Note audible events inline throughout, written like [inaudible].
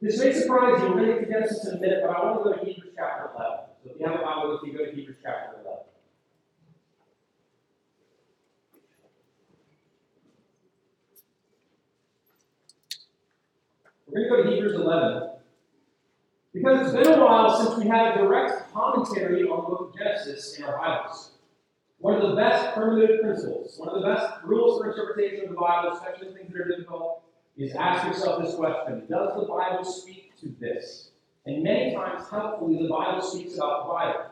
This may surprise you. We're going to get to Genesis in a minute, but I want to go to Hebrews chapter 11. So if you have a Bible with you, go to Hebrews chapter 11. We're going to go to Hebrews 11. Because it's been a while since we had a direct commentary on the book of Genesis in our Bibles. One of the best hermeneutic principles, one of the best rules for interpretation of the Bible, especially things that are difficult, is ask yourself this question Does the Bible speak to this? And many times, helpfully, the Bible speaks about the Bible.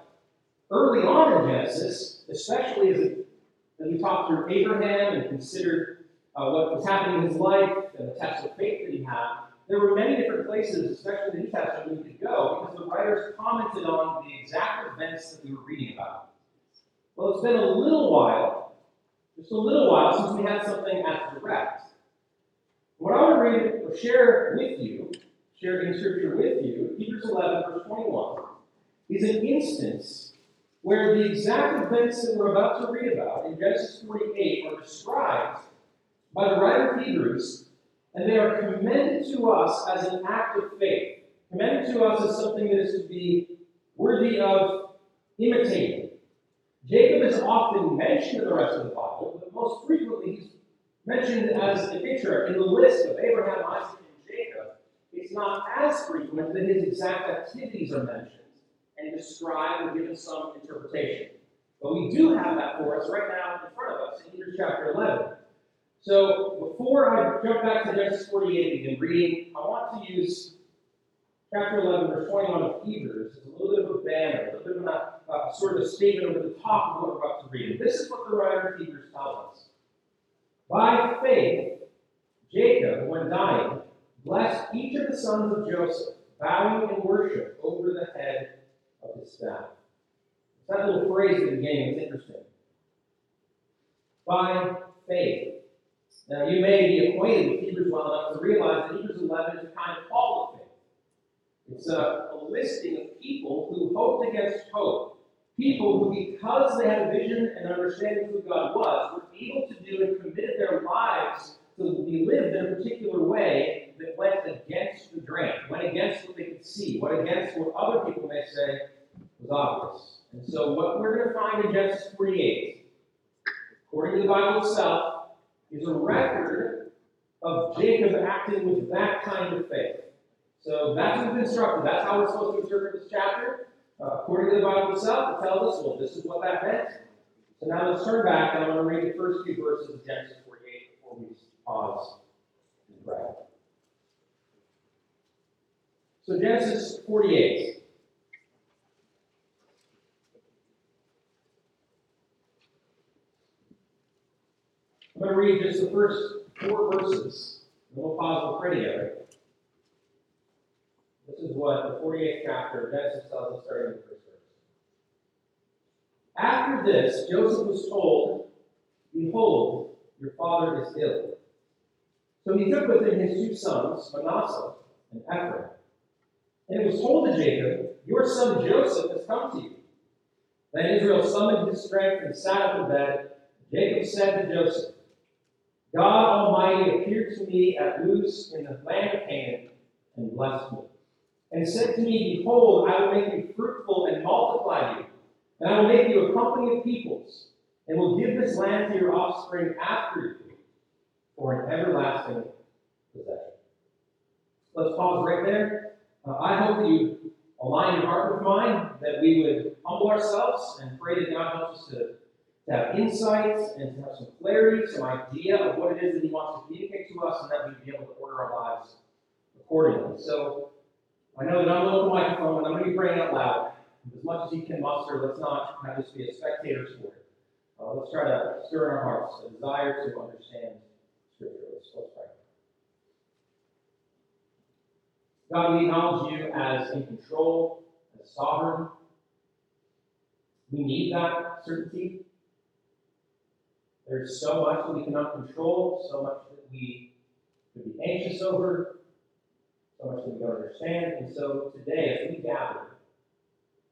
Early on in Genesis, especially as, it, as we talked through Abraham and considered uh, what was happening in his life and the test of faith that he had, there were many different places, especially in the New Testament, we could go because the writers commented on the exact events that we were reading about. Well, it's been a little while, just a little while, since we had something as direct. What I want to read or share with you, share in Scripture with you, Hebrews 11, verse 21, is an instance where the exact events that we're about to read about in Genesis 48 are described by the writer of Hebrews and they are commended to us as an act of faith, commended to us as something that is to be worthy of imitating. Jacob is often mentioned in the rest of the Bible, but most frequently he's mentioned as a picture in the list of Abraham, Isaac, and Jacob. It's not as frequent that his exact activities are mentioned and described or given some interpretation. But we do have that for us right now in front of us in Hebrews chapter 11. So before I jump back to Genesis 48 and begin reading, I want to use chapter 11, verse 21 of Hebrews as a little bit of a banner, a little bit of a uh, sort of a statement over the top of what we're about to read. This is what the writer of Hebrews tells us. By faith, Jacob, when dying, blessed each of the sons of Joseph, bowing in worship over the head of his staff. That little phrase at the beginning is interesting. By faith. Now, you may be acquainted with Hebrews well enough to realize that Hebrews 11 is a kind of hall of faith. It's a, a listing of people who hoped against hope. People who, because they had a vision and understanding of who God was, were able to do and committed their lives to be lived in a particular way that went against the grain, went against what they could see, went against what other people may say was obvious. And so, what we're going to find in Genesis 48, according to the Bible itself, is a record of Jacob acting with that kind of faith. So that's what's instructed. That's how we're supposed to interpret this chapter. Uh, according to the Bible itself, it tells us, well, this is what that meant. So now let's turn back and I'm going to read the first few verses of Genesis 48 before we pause and pray. So Genesis 48. I'm going to read just the first four verses, and we'll pause and pray together. This is what the 48th chapter of Genesis tells us, starting in the first verse. After this, Joseph was told, Behold, your father is ill. So he took with him his two sons, Manasseh and Ephraim. And it was told to Jacob, Your son Joseph has come to you. Then Israel summoned his strength and sat up in bed. Jacob said to Joseph, God Almighty appeared to me at Luz in the land of Canaan and blessed me, and said to me, Behold, I will make you fruitful and multiply you, and I will make you a company of peoples, and will give this land to your offspring after you for an everlasting possession. Let's pause right there. Uh, I hope that you align your heart with mine, that we would humble ourselves and pray that God helps us to to have insights and to have some clarity, some idea of what it is that He wants to communicate to us, and that we'd be able to order our lives accordingly. So I know that I'm going to the microphone and I'm going to be praying out loud. As much as you can muster, let's not have this be a spectator sport. Uh, let's try to stir in our hearts a desire to understand Scripture. Let's, let's pray. God, we acknowledge you as in control, as sovereign. We need that certainty. There's so much that we cannot control, so much that we could be anxious over, so much that we don't understand. And so today, as we gather,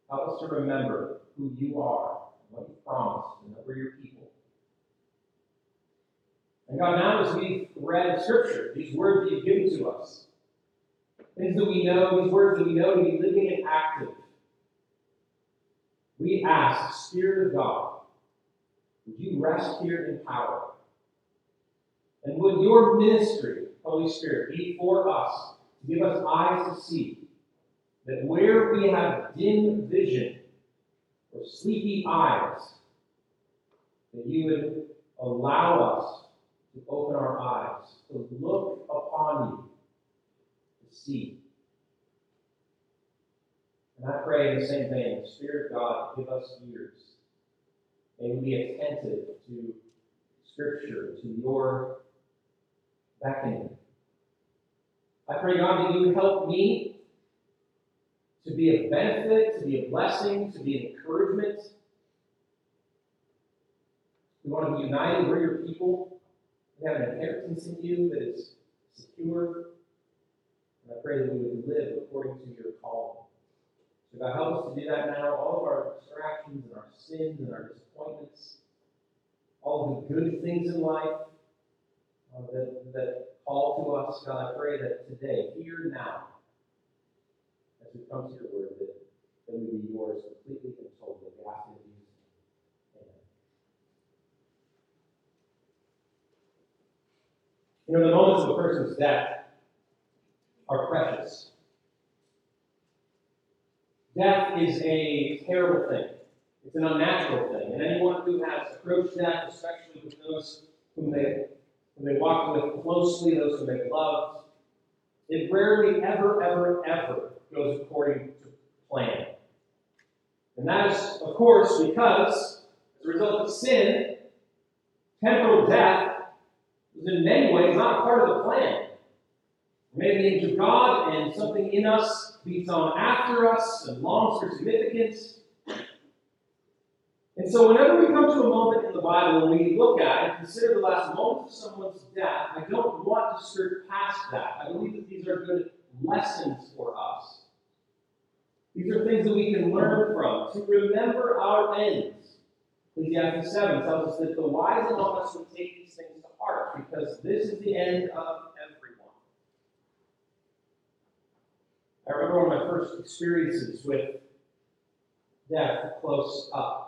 help us to remember who you are, and what you promised, and that we're your people. And God, now as we've read Scripture, these words that you've given to us, things that we know, these words that we know to be living and active. We ask, Spirit of God, would you rest here in power? And would your ministry, Holy Spirit, be for us give us eyes to see that where we have dim vision or sleepy eyes, that you would allow us to open our eyes, to look upon you, to see. And I pray in the same vein, Spirit of God, give us ears. May we be attentive to Scripture, to your beckoning. I pray, God, that you help me to be a benefit, to be a blessing, to be an encouragement. We want to be united. We're your people. We have an inheritance in you that is secure. And I pray that we would live according to your call. So God, help us to do that now. All of our distractions and our sins and our disappointments, all the good things in life uh, that, that call to us, God, I pray that today, here now, as we come to your word, that, that we be yours completely and totally. We ask in Jesus'. Amen. You know, the moments of a person's death are precious. Death is a terrible thing. It's an unnatural thing. And anyone who has approached death, especially with those whom they, they walk with closely, those whom they loved, it rarely, ever, ever, ever goes according to plan. And that is, of course, because as a result of sin, temporal death is in many ways not part of the plan. We're the image of God, and something in us beats on after us and longs for significance. And so, whenever we come to a moment in the Bible and we look at and consider the last moment of someone's death, I don't want to skirt past that. I believe that these are good lessons for us. These are things that we can learn from, to remember our ends. Ecclesiastes 7 tells us that the wise among us would take these things to heart, because this is the end of everyone. I remember one of my first experiences with death close up.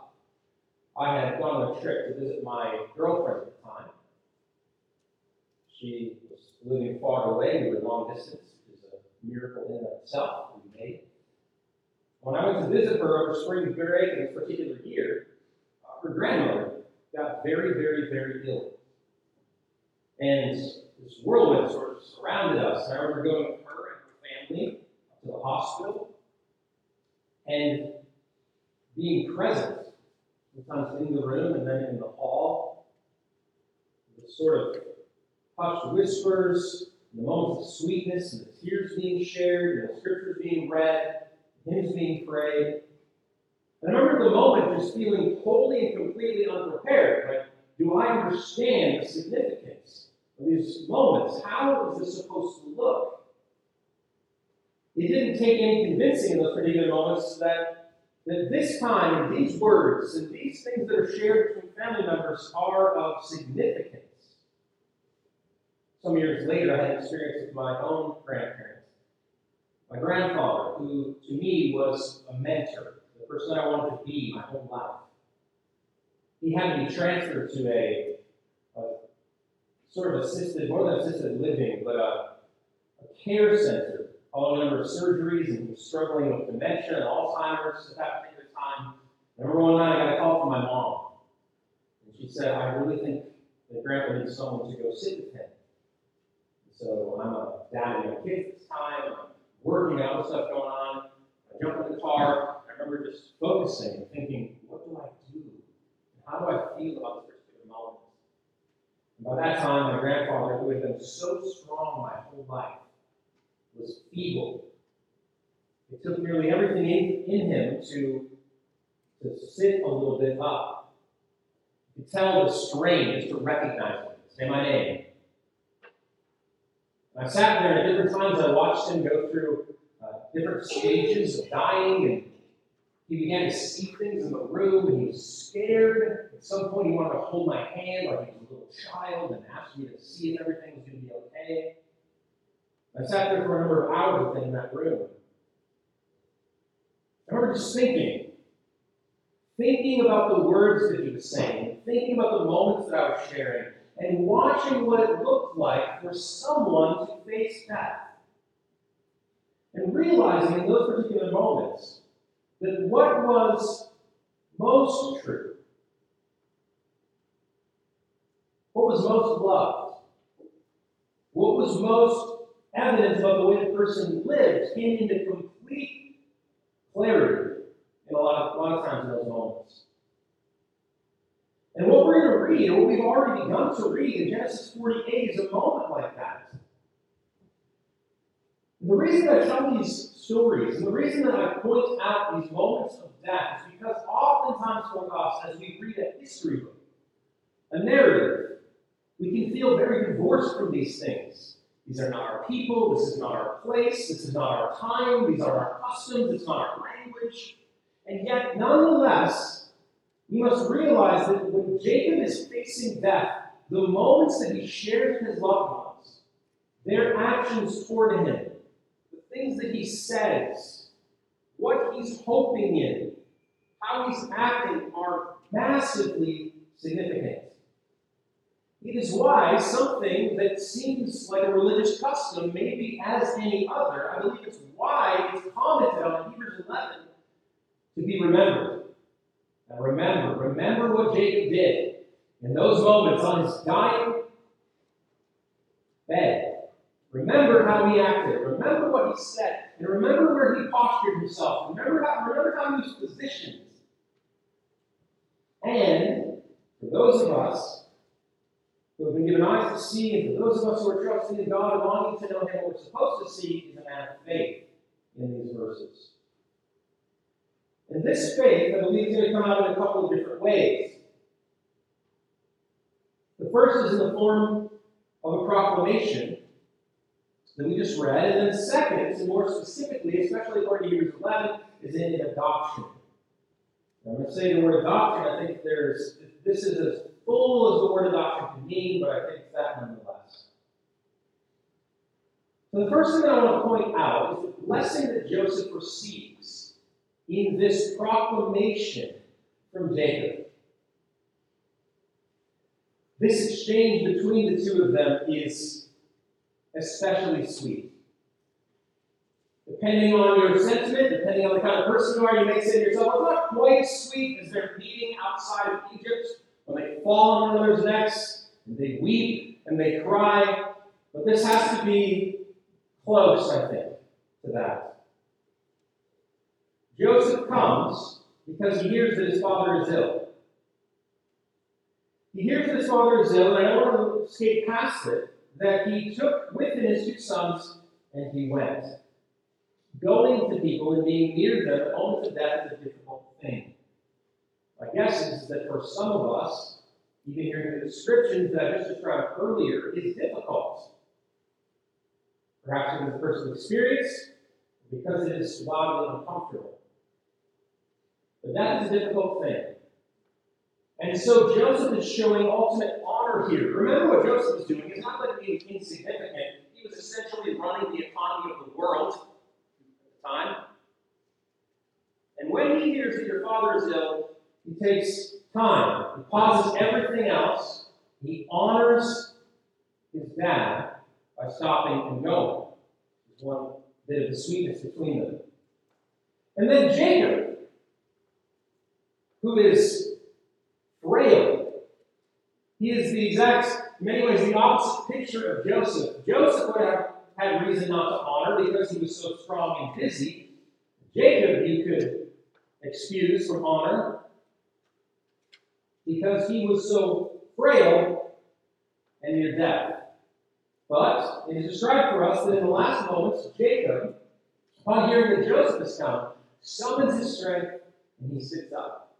I had gone on a trip to visit my girlfriend at the time. She was living far away. We were long distance. It was a miracle in and itself. We made. When I went to visit her over spring break in this particular year, uh, her grandmother got very, very, very ill. And this whirlwind sort of surrounded us. I remember going with her and her family to the hospital and being present, sometimes in the room and then in the hall. The sort of hushed whispers, the moments of sweetness, and the tears being shared, and the scriptures being read, hymns being prayed. And I remember the moment just feeling totally and completely unprepared. Like, do I understand the significance of these moments? How is this supposed to look? It didn't take any convincing in those particular moments that, that this time these words and these things that are shared between family members are of significance. Some years later, I had an experience with my own grandparents. My grandfather, who to me was a mentor, the person I wanted to be my whole life. He had be transferred to a, a sort of assisted, more than assisted living, but a, a care center a number of surgeries and was struggling with dementia and Alzheimer's at that particular time. Remember one night I got a call from my mom. And she said, I really think that Grandpa needs someone to go sit with him. So I'm a dad and kids at this time. I'm working, other stuff going on. I jump in the car. I remember just focusing and thinking, what do I do? How do I feel about this particular moment? And by that time, my grandfather, who had been so strong my whole life, was feeble. It took nearly everything in, in him to, to sit a little bit up. You could tell the strain just to recognize him, say my name. I sat there, at different times I watched him go through uh, different stages of dying, and he began to see things in the room, and he was scared. At some point, he wanted to hold my hand like he was a little child and ask me to see if everything was going to be okay. I sat there for a number of hours in that room. I remember just thinking, thinking about the words that he was saying, thinking about the moments that I was sharing, and watching what it looked like for someone to face death. And realizing in those particular moments that what was most true, what was most loved, what was most evident about the way the person lived came into complete clarity in a lot of, a lot of times in those moments. And what we're going to read, and what we've already begun to read in Genesis 48, is a moment like that. The reason that I tell these stories, and the reason that I point out these moments of death, is because oftentimes for us, as we read a history book, a narrative, we can feel very divorced from these things. These are not our people, this is not our place, this is not our time, these are our customs, it's not our language. And yet, nonetheless, we must realize that when Jacob is facing death, the moments that he shares with his loved ones, their actions toward him, the things that he says, what he's hoping in, how he's acting are massively significant. It is why something that seems like a religious custom, maybe as any other, I believe it's why it's commented on in Hebrews 11 to be remembered. Now remember, remember what Jacob did in those moments on his dying bed. Remember how he acted. Remember what he said. And remember where he postured himself. Remember how, remember how he was positioned. And for those of us who have been given eyes to see, and for those of us who are trusting in God and longing to know Him, what we're supposed to see is a man of faith in these verses. And this faith, I believe, is going to come out in a couple of different ways. The first is in the form of a proclamation that we just read, and then second, and more specifically, especially according to Hebrews 11, is in adoption. I'm going to say the word adoption. I think there's this is as full as the word adoption can mean, but I think it's that nonetheless. So the first thing I want to point out is the blessing that Joseph receives in this proclamation from Jacob. This exchange between the two of them is especially sweet. Depending on your sentiment, depending on the kind of person you are, you may say to yourself, it's not quite as sweet as their meeting outside of Egypt when they fall on one another's necks and they weep and they cry. But this has to be close, I think, to that. Joseph comes because he hears that his father is ill. He hears that his father is ill, and I don't want to skate past it, that he took with him his two sons and he went. Going to people and being near them moments of death is a difficult thing. My guess is that for some of us, even hearing the descriptions that I just described earlier is difficult. Perhaps because of personal experience, because it is wildly uncomfortable. But that is a difficult thing. And so Joseph is showing ultimate honor here. Remember what Joseph is doing. It's not like being insignificant. He was essentially running the economy of the world at the time. And when he hears that your father is ill, he takes time. He pauses everything else. He honors his dad by stopping and going. There's one bit of the sweetness between them. And then Jacob, who is frail. He is the exact, in many ways, the opposite picture of Joseph. Joseph would have had reason not to honor because he was so strong and busy. Jacob, he could excuse from honor because he was so frail and near death. But it is described for us that in the last moments, Jacob, upon hearing that Joseph has come, summons his strength and he sits up.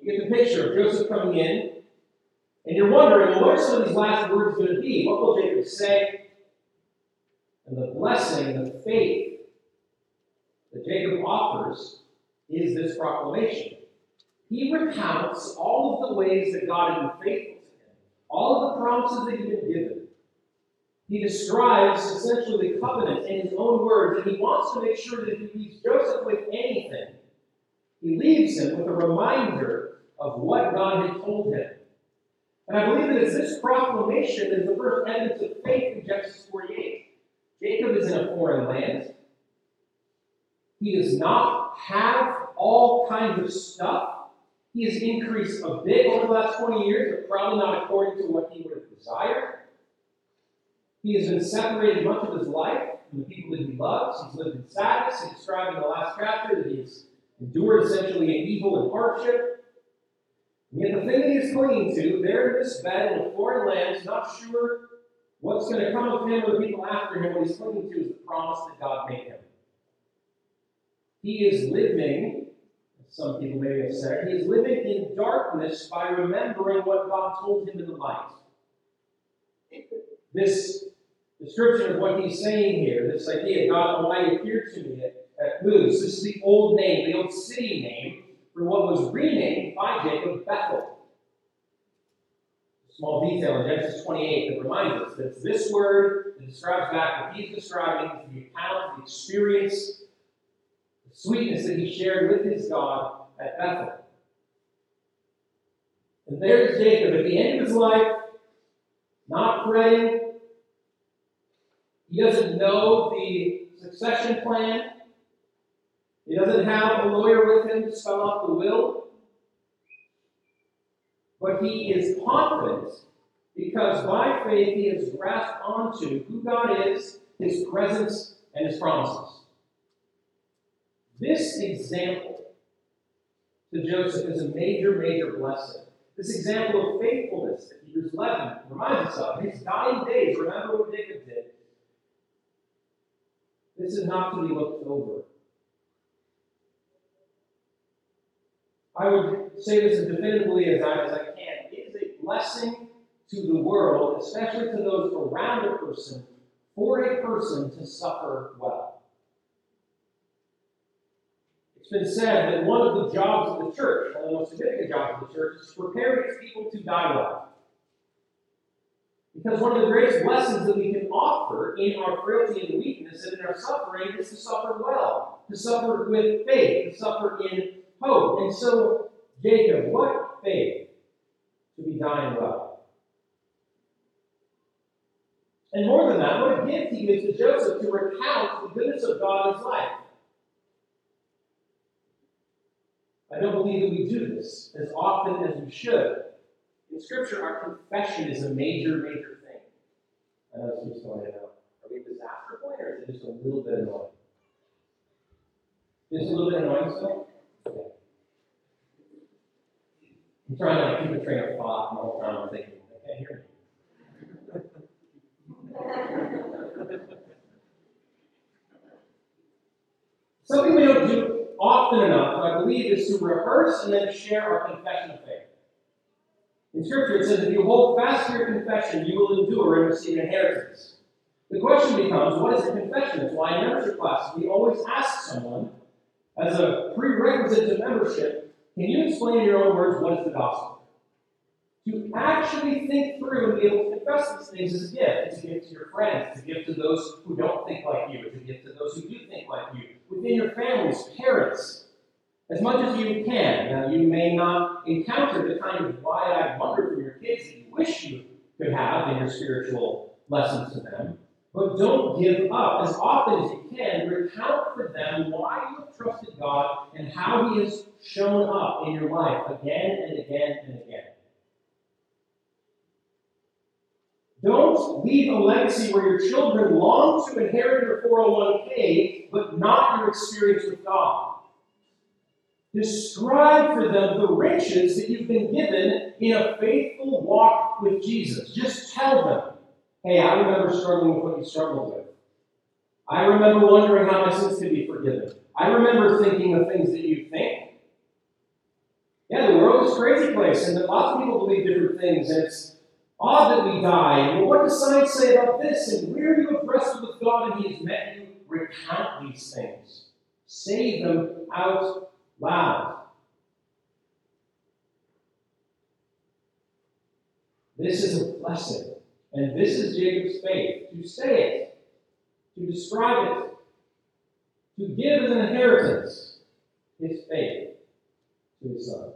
You get the picture of Joseph coming in, and you're wondering, well, what are some of these last words going to be? What will Jacob say? And the blessing, the faith that Jacob offers is this proclamation. He recounts all of the ways that God had been faithful to him, all of the promises that he'd been given. he describes essentially the covenant in his own words, and he wants to make sure that if he leaves Joseph with anything, he leaves him with a reminder of what God had told him. And I believe that it's this proclamation that is the first evidence of faith in Genesis 48. Jacob is in a foreign land. He does not have all kinds of stuff. He has increased a bit over the last 20 years, but probably not according to what he would have desired. He has been separated much of his life from the people that he loves. He's lived in sadness. He described in the last chapter that he has endured essentially an evil and hardship. And yet, the thing that he's clinging to, there in this bed in a foreign land, is not sure what's going to come of him or the people after him. What he's clinging to is the promise that God made him. He is living, some people may have said, he is living in darkness by remembering what God told him in the light. This description of what he's saying here, this idea, God Almighty appeared to me at, Luz. This is the old name, the old city name for what was renamed by Jacob Bethel. Small detail in Genesis 28 that reminds us that this word that describes back what he's describing the account, the experience, sweetness that he shared with his God at Bethel. And there's Jacob at the end of his life, not praying. he doesn't know the succession plan. He doesn't have a lawyer with him to spell out the will. But he is confident because by faith he has grasped onto who God is, his presence, and his promises. This example to Joseph is a major, major blessing. This example of faithfulness that Hebrews 11 reminds us of. His dying days, remember what Jacob did. This is not to be looked over. I would say this as definitively as I, as I can. It is a blessing to the world, especially to those around a person, for a person to suffer well. It's been said that one of the jobs of the church, one of the most significant jobs of the church, is to prepare its people to die well. Because one of the greatest lessons that we can offer in our frailty and weakness and in our suffering is to suffer well, to suffer with faith, to suffer in hope. And so, Jacob, what faith to be dying well? And more than that, what a gift he gives to Joseph to recount the goodness of God in his life. I don't believe that we do this as often as we should. In Scripture, our confession is a major, major thing. I know going to know. Are we a disaster point, or is it just a little bit annoying? Just a little bit annoying still? Okay. I'm trying to keep a train of thought the whole time I'm thinking, hear [laughs] you. Something we don't do often enough, I believe, is to rehearse and then share our confession of faith. In Scripture, it says, if you hold fast to your confession, you will endure and receive inheritance. The question becomes, what is a confession? That's why in membership classes, we always ask someone, as a prerequisite to membership, can you explain in your own words what is the gospel? To actually think through and be able to confess these things is a gift. It's a gift to your friends. It's a gift to those who don't think like you. It's a gift to those who do think like you. Within your families, parents, as much as you can. Now, you may not encounter the kind of wide-eyed wonder from your kids that you wish you could have in your spiritual lessons to them, but don't give up. As often as you can, recount for them why you have trusted God and how He has shown up in your life again and again and again. Don't leave a legacy where your children long to inherit your 401k, but not your experience with God. Describe for them the riches that you've been given in a faithful walk with Jesus. Just tell them, hey, I remember struggling with what you struggled with. I remember wondering how my sins could be forgiven. I remember thinking the things that you think. Yeah, the world is a crazy place, and lots of people believe different things, and it's odd that we die. Well, what does science say about this? And where you have wrestled with God and He has met you, recount these things. Say them out loud. This is a blessing. And this is Jacob's faith to say it, to describe it, to give as an inheritance his faith to his son.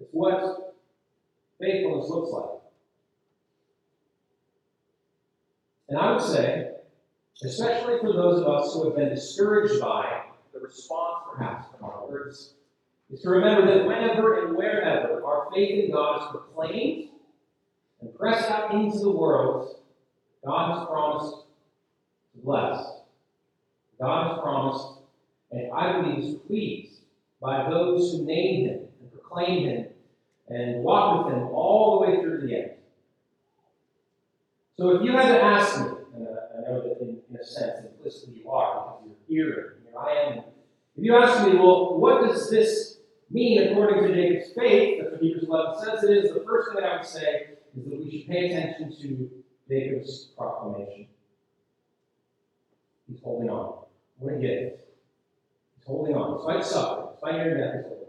It's what faithfulness looks like. And I would say, especially for those of us who have been discouraged by the response perhaps from our words, is to remember that whenever and wherever our faith in God is proclaimed and pressed out into the world, God has promised to bless. God has promised, and I believe is pleased by those who name Him and proclaim Him and walk with Him all the way through the end. So if you had to ask me, and I know that in, in a sense implicitly you are because you're here and here I am. If you ask me, well, what does this mean according to Jacob's faith? that Hebrews 11 says it is. The first thing that I would say is that we should pay attention to Jacob's proclamation. He's holding on. What a gift. He's holding on. Despite suffering, despite your death, he's holding.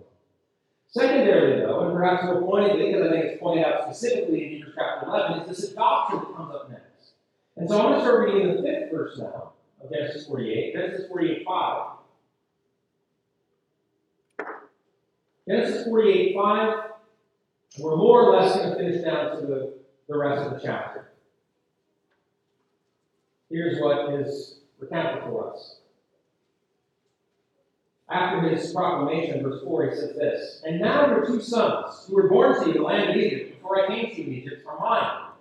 Secondarily, though, and perhaps more pointedly, because I think it's pointed out specifically in Hebrews chapter 11, is this adoption that comes up next. And so I'm going to start reading in the fifth verse now of Genesis 48, Genesis 48 5. Genesis 48 5, we're more or less going to finish down to the, the rest of the chapter. Here's what is recounted for us. After his proclamation, verse 4, he says this And now your two sons, who were born to you in the land of Egypt, before I came to you in Egypt, are mine.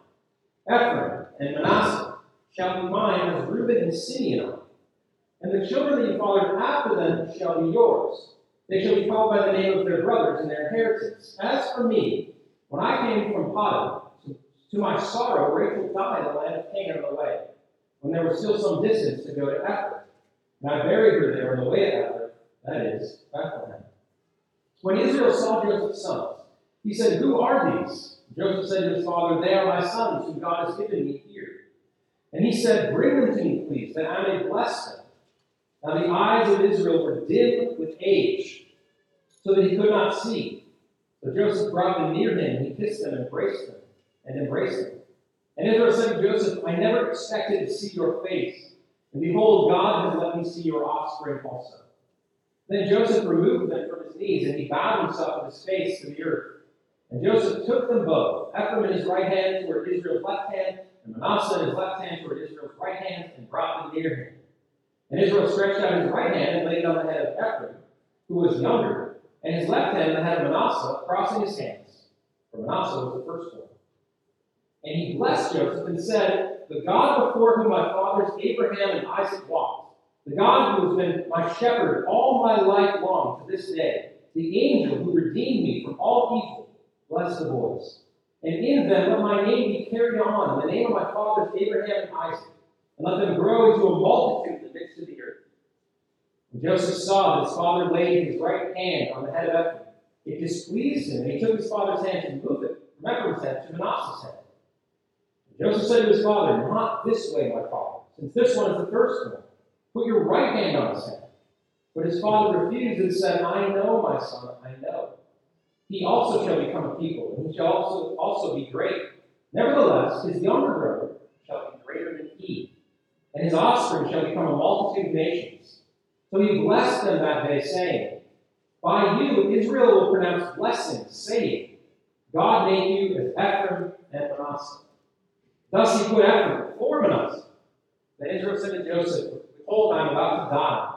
Ephraim and Manasseh shall be mine as Reuben and Simeon. And the children that you fathered after them shall be yours. They shall be called by the name of their brothers and their inheritance. As for me, when I came from Padan, to my sorrow, Rachel died in the land of Canaan on the way, when there was still some distance to go to Ephrath. And I buried her there on the way to Ephrath, that is, Bethlehem. When Israel saw Joseph's sons, he said, Who are these? Joseph said to his father, They are my sons, whom God has given me here. And he said, Bring them to me, please, that I may bless them. Now the eyes of Israel were dim with age, so that he could not see. But Joseph brought them near him, and he kissed them, and embraced them, and embraced them. And Israel said to Joseph, I never expected to see your face, and behold, God has let me see your offspring also. Then Joseph removed them from his knees, and he bowed himself with his face to the earth. And Joseph took them both, Ephraim in his right hand toward Israel's left hand, and Manasseh in his left hand toward Israel's right hand, and brought them near him. And Israel stretched out his right hand and laid it on the head of Ephraim, who was younger, and his left hand on the head of Manasseh, crossing his hands. For Manasseh was the firstborn. And he blessed Joseph and said, The God before whom my fathers Abraham and Isaac walked, the God who has been my shepherd all my life long to this day, the angel who redeemed me from all evil, bless the boys. And in them let my name be carried on, in the name of my fathers Abraham and Isaac, and let them grow into a multitude in the midst of the earth. When Joseph saw that his father laid his right hand on the head of Ephraim, it displeased him, and he took his father's hand and moved it from Ephraim's hand to Manasseh's hand. And Joseph said to his father, Not this way, my father, since this one is the first one. Put your right hand on his head. But his father refused and said, I know, my son, I know. He also shall become a people, and he shall also, also be great. Nevertheless, his younger brother shall be greater than he, and his offspring shall become a multitude of nations. So he blessed them that day, saying, By you Israel will pronounce blessings, saying, God made you as Ephraim and Manasseh. Thus he put Ephraim before Manasseh. Then Israel said to Joseph, Behold, I am about to die,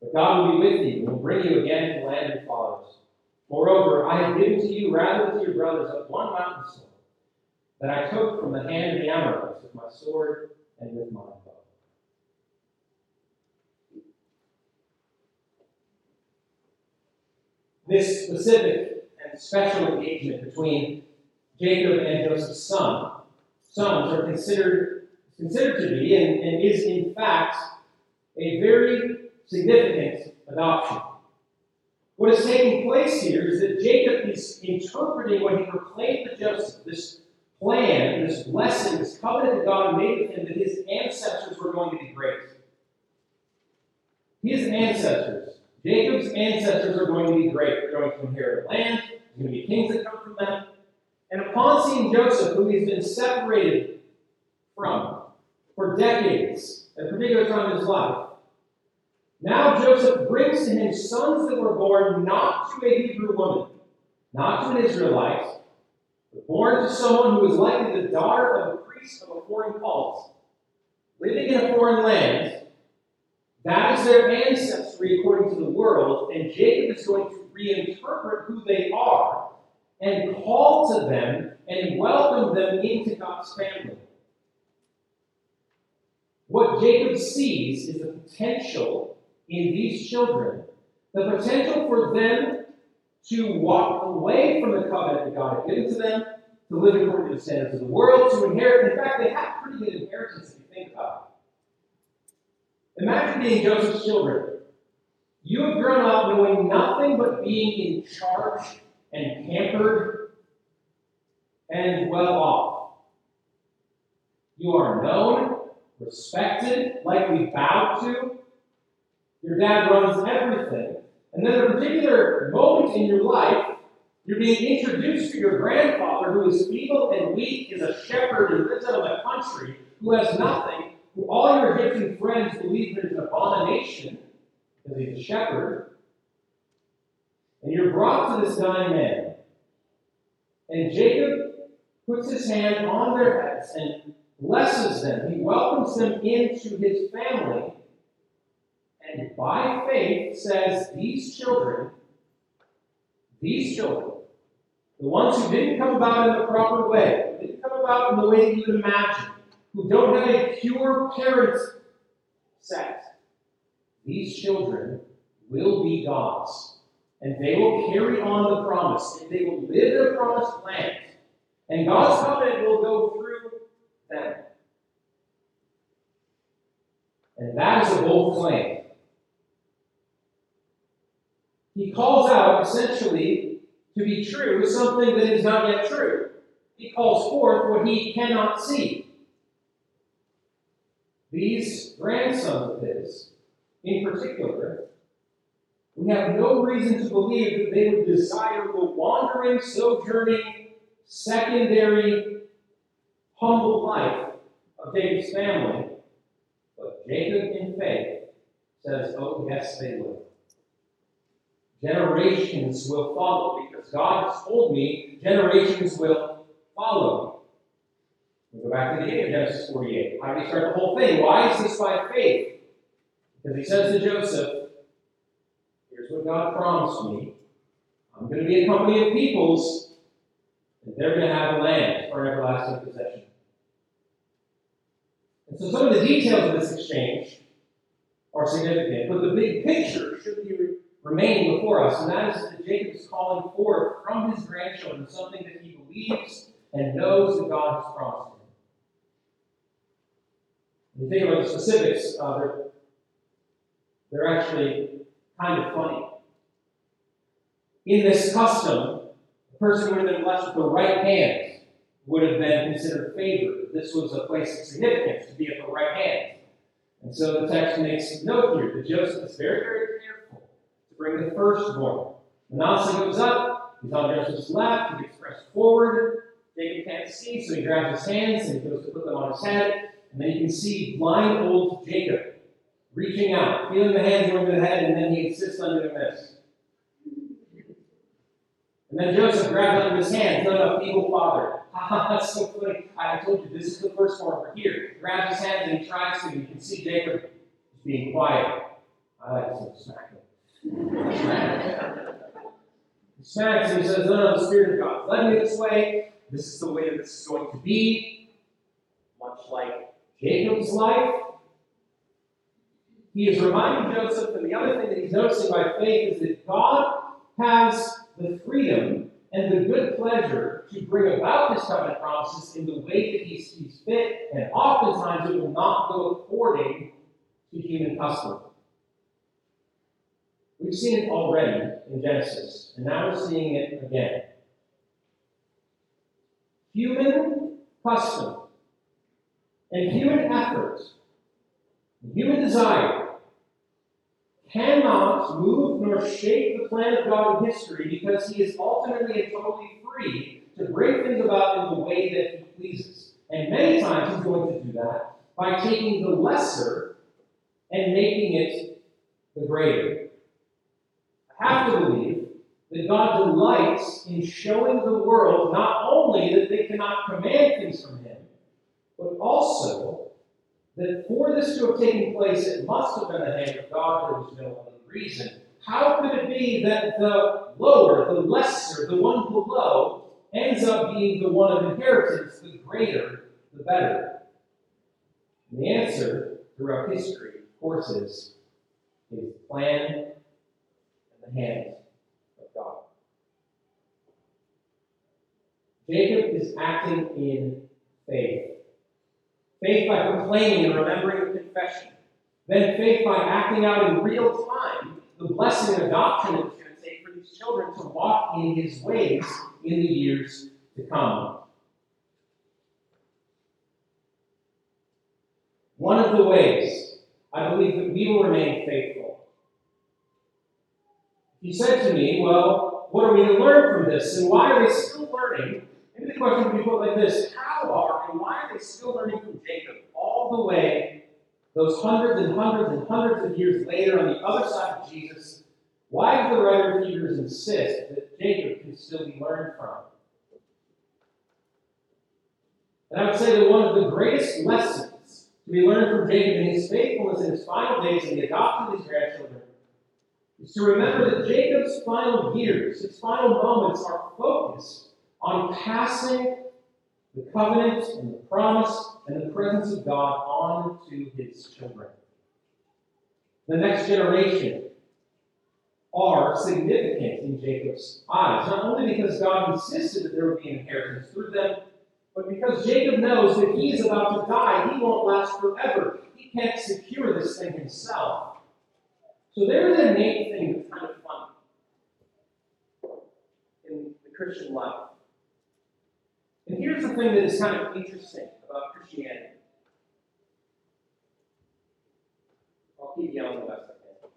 but God will be with you and will bring you again to the land of your fathers. Moreover, I have given to you rather than to your brothers of one mountain stone that I took from the hand of the Amorites with my sword and with my bow. This specific and special engagement between Jacob and Joseph's son, sons are considered considered to be and, and is in fact a very significant adoption. What is taking place here is that Jacob is interpreting what he proclaimed to Joseph, this plan, this blessing, this covenant that God made with him, that his ancestors were going to be great. His ancestors, Jacob's ancestors, are going to be great. They're going to inherit land, there's going to be kings that come from them. And upon seeing Joseph, who he's been separated from for decades, at a particular time in his life, now Joseph brings to him sons that were born not to a Hebrew woman, not to an Israelite, but born to someone who was likely the daughter of a priest of a foreign cult, living in a foreign land. That is their ancestry according to the world, and Jacob is going to reinterpret who they are and call to them and welcome them into God's family. What Jacob sees is the potential in these children, the potential for them to walk away from the covenant that God had given to them, to live according to the standards of the world, to inherit. In fact, they have pretty good inheritance if you think about it. Imagine being Joseph's children. You have grown up knowing nothing but being in charge and pampered and well off. You are known, respected, likely bowed to. Your dad runs everything. And then at a particular moment in your life, you're being introduced to your grandfather who is feeble and weak, is a shepherd and lives out of the country, who has nothing, who all your Egyptian friends believe is an abomination because he's a shepherd. And you're brought to this dying man. And Jacob puts his hand on their heads and blesses them. He welcomes them into his family. And by faith says, These children, these children, the ones who didn't come about in the proper way, didn't come about in the way that you would imagine, who don't have a pure parent set, these children will be God's. And they will carry on the promise, and they will live a promised land. And God's covenant will go through them. And that is a bold claim. He calls out, essentially, to be true something that is not yet true. He calls forth what he cannot see. These grandsons of his, in particular, we have no reason to believe that they would desire the wandering, sojourning, secondary, humble life of Jacob's family. But Jacob, in faith, says, Oh, yes, they will. Generations will follow because God has told me generations will follow. We go back to the beginning of Genesis 48. How do we start the whole thing? Why is this by faith? Because he says to Joseph, Here's what God promised me. I'm going to be a company of peoples, and they're going to have a land for an everlasting possession. And so some of the details of this exchange are significant, but the big picture should be remaining before us, and that is that Jacob is calling forth from his grandchildren something that he believes and knows that God has promised him. When you think about the specifics, uh, they're, they're actually kind of funny. In this custom, the person who would have been blessed with the right hand would have been considered favored. This was a place of significance to be at the right hand. And so the text makes note here that Joseph is very, very bring the firstborn. Manasseh goes up, he's on Joseph's left, he gets pressed forward. Jacob can't see, so he grabs his hands and he goes to put them on his head. And then you can see blind old Jacob reaching out, feeling the hands over the head, and then he insists on doing this. And then Joseph grabs onto his hands, no, no, feeble father. [laughs] Ha ha, that's so funny. I told you, this is the first one over here. He grabs his hands and he tries to. You can see Jacob being quiet. I like to smack him. Smacks and he says, No, no, the Spirit of God led me this way. This is the way that this is going to be. Much like Jacob's life. He is reminding Joseph, and the other thing that he's noticing by faith is that God has the freedom and the good pleasure to bring about his covenant promises in the way that he sees fit, and oftentimes it will not go according to human custom. We've seen it already in Genesis, and now we're seeing it again. Human custom and human effort, and human desire cannot move nor shape the plan of God in history because he is ultimately and totally free to bring things about in the way that he pleases. And many times he's going to do that by taking the lesser and making it the greater. Have to believe that God delights in showing the world not only that they cannot command things from him, but also that for this to have taken place, it must have been the hand of God. There was no other reason. How could it be that the lower, the lesser, the one below, ends up being the one of inheritance, the greater, the better? And the answer throughout history, of course, is his plan the hand of God. Jacob is acting in faith. Faith by proclaiming and remembering the confession. Then faith by acting out in real time the blessing and adoption it was going to take for these children to walk in his ways in the years to come. One of the ways I believe that we will remain faithful. He said to me, Well, what are we to learn from this? And why are they still learning? Maybe the question would be put like this How are and why are they still learning from Jacob all the way, those hundreds and hundreds and hundreds of years later on the other side of Jesus? Why do the writer of Hebrews insist that Jacob can still be learned from? And I would say that one of the greatest lessons to be learned from Jacob in his faithfulness in his final days in the adoption of his grandchildren is to remember that Jacob's final years, his final moments, are focused on passing the covenant and the promise and the presence of God on to his children. The next generation are significant in Jacob's eyes, not only because God insisted that there would be inheritance through them, but because Jacob knows that he is about to die, he won't last forever. He can't secure this thing himself. So there is a innate thing that's kind of funny in the Christian life. And here's the thing that is kind of interesting about Christianity. I'll keep yelling the best I can.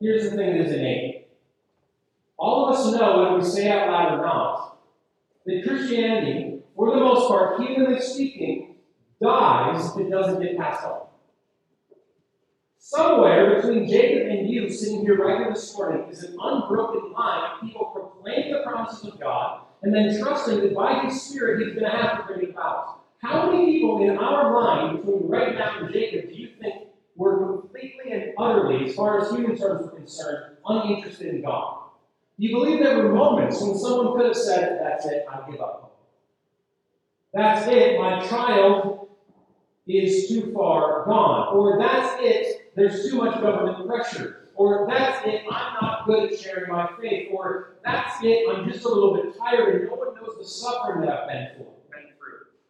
Here's the thing that is innate. All of us know, whether we say out loud or not, that Christianity, for the most part, humanly speaking, dies it doesn't get passed on. Somewhere between Jacob and you, sitting here right here this morning, is an unbroken line of people proclaiming the promises of God and then trusting that by His Spirit He's going to have to bring it about. How many people in our line, between right now and Jacob, do you think were completely and utterly, as far as human terms are concerned, uninterested in God? You believe there were moments when someone could have said, That's it, I give up? That's it, my child is too far gone. Or that's it, there's too much government pressure. Or that's it, I'm not good at sharing my faith. Or that's it, I'm just a little bit tired and no one knows the suffering that I've been through.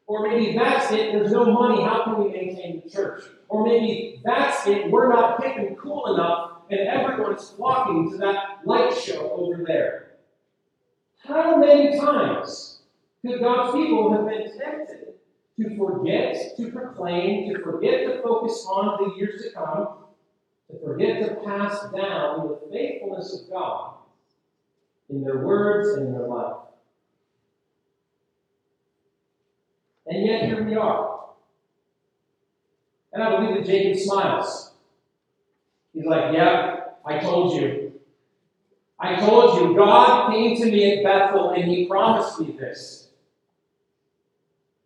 Or maybe that's it, there's no money, how can we maintain the church? Or maybe that's it, we're not and cool enough and everyone's flocking to that light show over there. How many times could God's people have been tempted to forget to proclaim, to forget to focus on the years to come, to forget to pass down the faithfulness of God in their words and in their life? And yet here we are. And I believe that Jacob smiles. He's like, Yeah, I told you. I told you. God came to me at Bethel and he promised me this.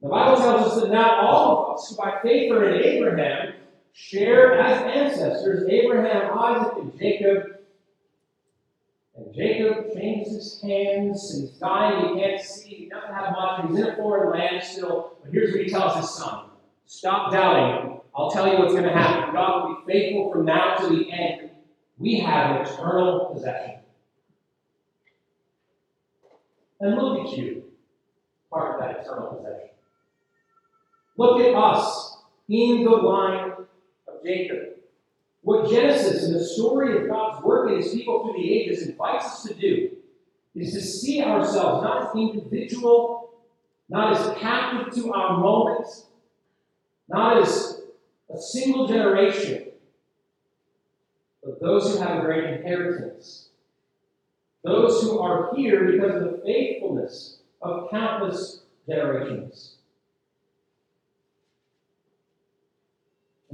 The Bible tells us that not all of us by faith are in Abraham share as ancestors Abraham, Isaac, and Jacob. And Jacob changes his hands and he's dying. He can't see. He doesn't have much. He's in a foreign land still. But here's what he tells his son Stop doubting. I'll tell you what's going to happen. God will be faithful from now to the end. We have an eternal possession. And look at you, part of that eternal possession. Look at us in the line of Jacob. What Genesis and the story of God's work in his people through the ages invites us to do is to see ourselves not as individual, not as captive to our moments, not as a single generation, but those who have a great inheritance. those who are here because of the faithfulness of countless generations.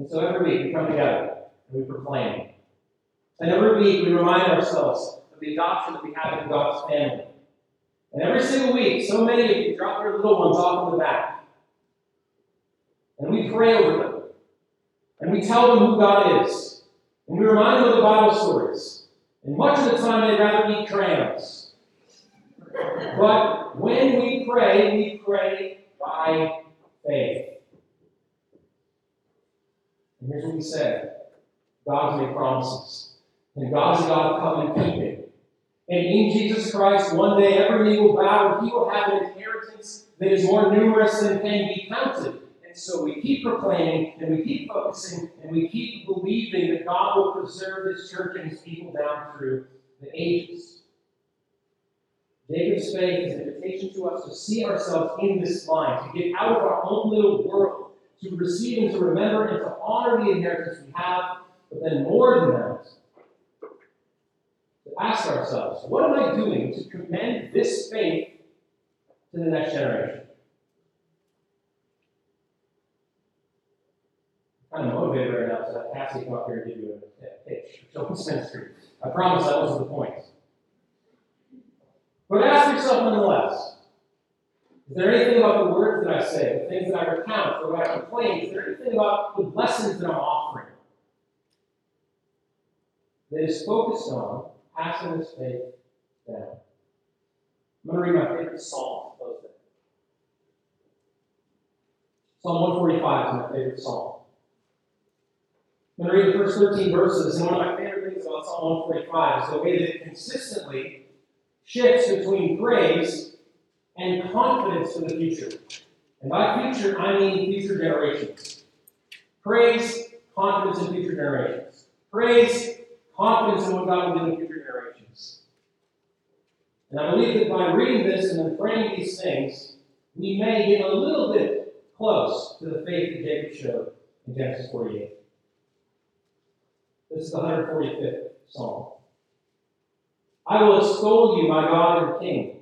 And so every week we come together and we proclaim. And every week we remind ourselves of the adoption that we have in God's family. And every single week, so many of you drop your little ones off in the back. And we pray over them. And we tell them who God is. And we remind them of the Bible stories. And much of the time they'd rather eat crayons. But when we pray, we pray by faith. And here's what we say God's made promises. And God's God of covenant keeping. And in Jesus Christ, one day every knee will bow and he will have an inheritance that is more numerous than can be counted. And so we keep proclaiming and we keep focusing and we keep believing that God will preserve his church and his people down through the ages. Jacob's faith is an invitation to us to see ourselves in this line, to get out of our own little world, to receive and to remember and to honor the inheritance we have, but then more than that, to ask ourselves, what am I doing to commend this faith to the next generation? I'm motivated right now, so that Cassie come up here and give you a pitch. Don't spend street. I promise that wasn't the point. But ask yourself nonetheless, is there anything about the words that I say, the things that I recount, or what I complain, is there anything about the lessons that I'm offering that is focused on passing this faith down? I'm going to read my favorite psalm to close. Psalm 145 is my favorite psalm. I'm going to read the first 13 verses, and one of my favorite things about Psalm 145 is the way that it consistently shifts between praise and confidence for the future. And by future, I mean future generations. Praise, confidence in future generations. Praise, confidence in what God will do in future generations. And I believe that by reading this and then praying these things, we may get a little bit close to the faith that Jacob showed in Genesis 48. This is the 145th Psalm. I will extol you, my God and King,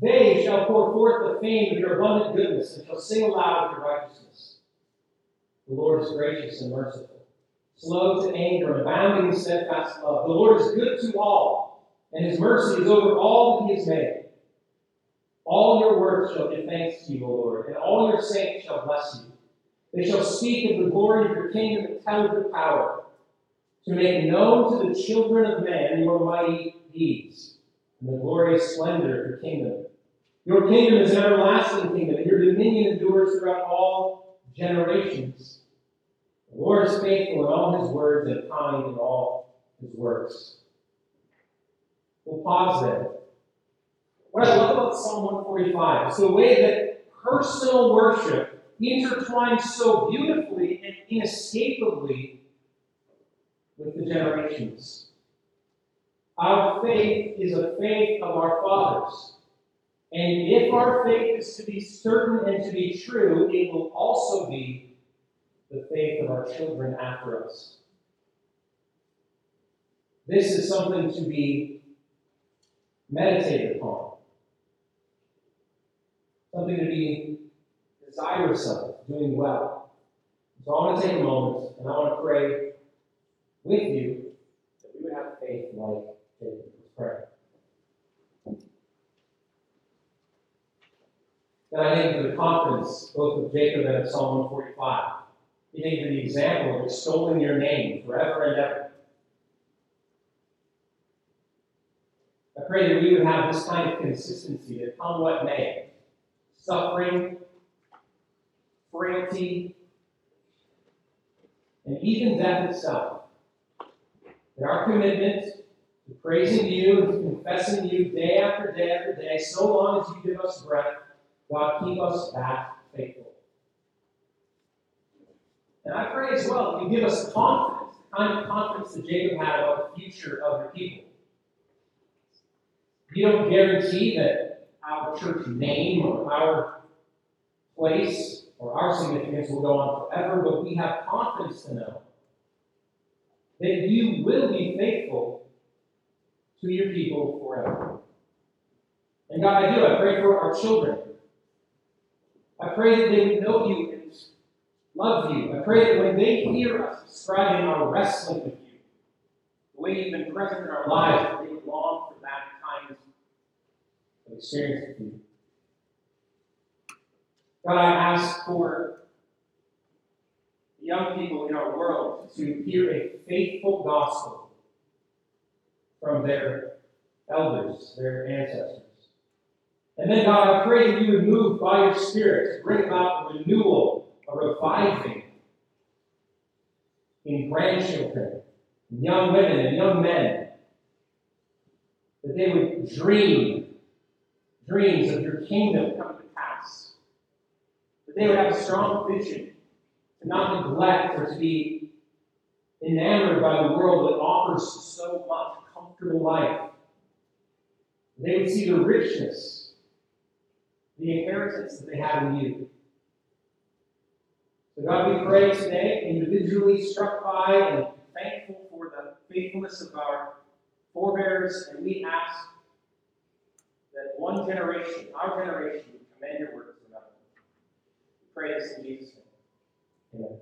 They shall pour forth the fame of your abundant goodness, and shall sing aloud of your righteousness. The Lord is gracious and merciful, slow to anger, and abounding in steadfast love. The Lord is good to all, and his mercy is over all that he has made. All your works shall give thanks to you, O Lord, and all your saints shall bless you. They shall speak of the glory of your kingdom and tell of your power to make known to the children of man your mighty deeds and the glorious splendor of your kingdom. Your kingdom is an everlasting kingdom, and your dominion endures throughout all generations. The Lord is faithful in all his words and kind in all his works. We'll pause there. What I love about Psalm 145 is the way that personal worship intertwines so beautifully and inescapably with the generations. Our faith is a faith of our fathers. And if our faith is to be certain and to be true, it will also be the faith of our children after us. This is something to be meditated upon, something to be desirous of, doing well. So I want to take a moment and I want to pray with you that we would have faith like David. Let's pray. God, I for the confidence both of Jacob and of Psalm 145. We thank you for the example of extolling your name forever and ever. I pray that we would have this kind of consistency that come what may. Suffering, frailty, and even death itself that our commitment to praising you and confessing you day after day after day, so long as you give us breath, God, keep us that faithful. And I pray as well that you give us confidence, the kind of confidence that Jacob had about the future of your people. You don't guarantee that our church name or our place or our significance will go on forever, but we have confidence to know that you will be faithful to your people forever. And God, I do. I pray for our children. I pray that they would know you and love you. I pray that when they hear us describing our wrestling with you, the way you've been present in our lives, that they would long for that kind of experience with you. God, I ask for young people in our world to hear a faithful gospel from their elders, their ancestors. And then, God, I pray that you would move by your Spirit to bring about renewal, a reviving in grandchildren, in young women, and young men. That they would dream dreams of your kingdom coming to pass. That they would have a strong vision to not neglect or to be enamored by the world that offers so much comfortable life. They would see the richness, the inheritance that they have in you. So, God, we pray today, individually struck by and thankful for the faithfulness of our forebears, and we ask that one generation, our generation, would commend your words to another. We pray this in Jesus' name. Amen.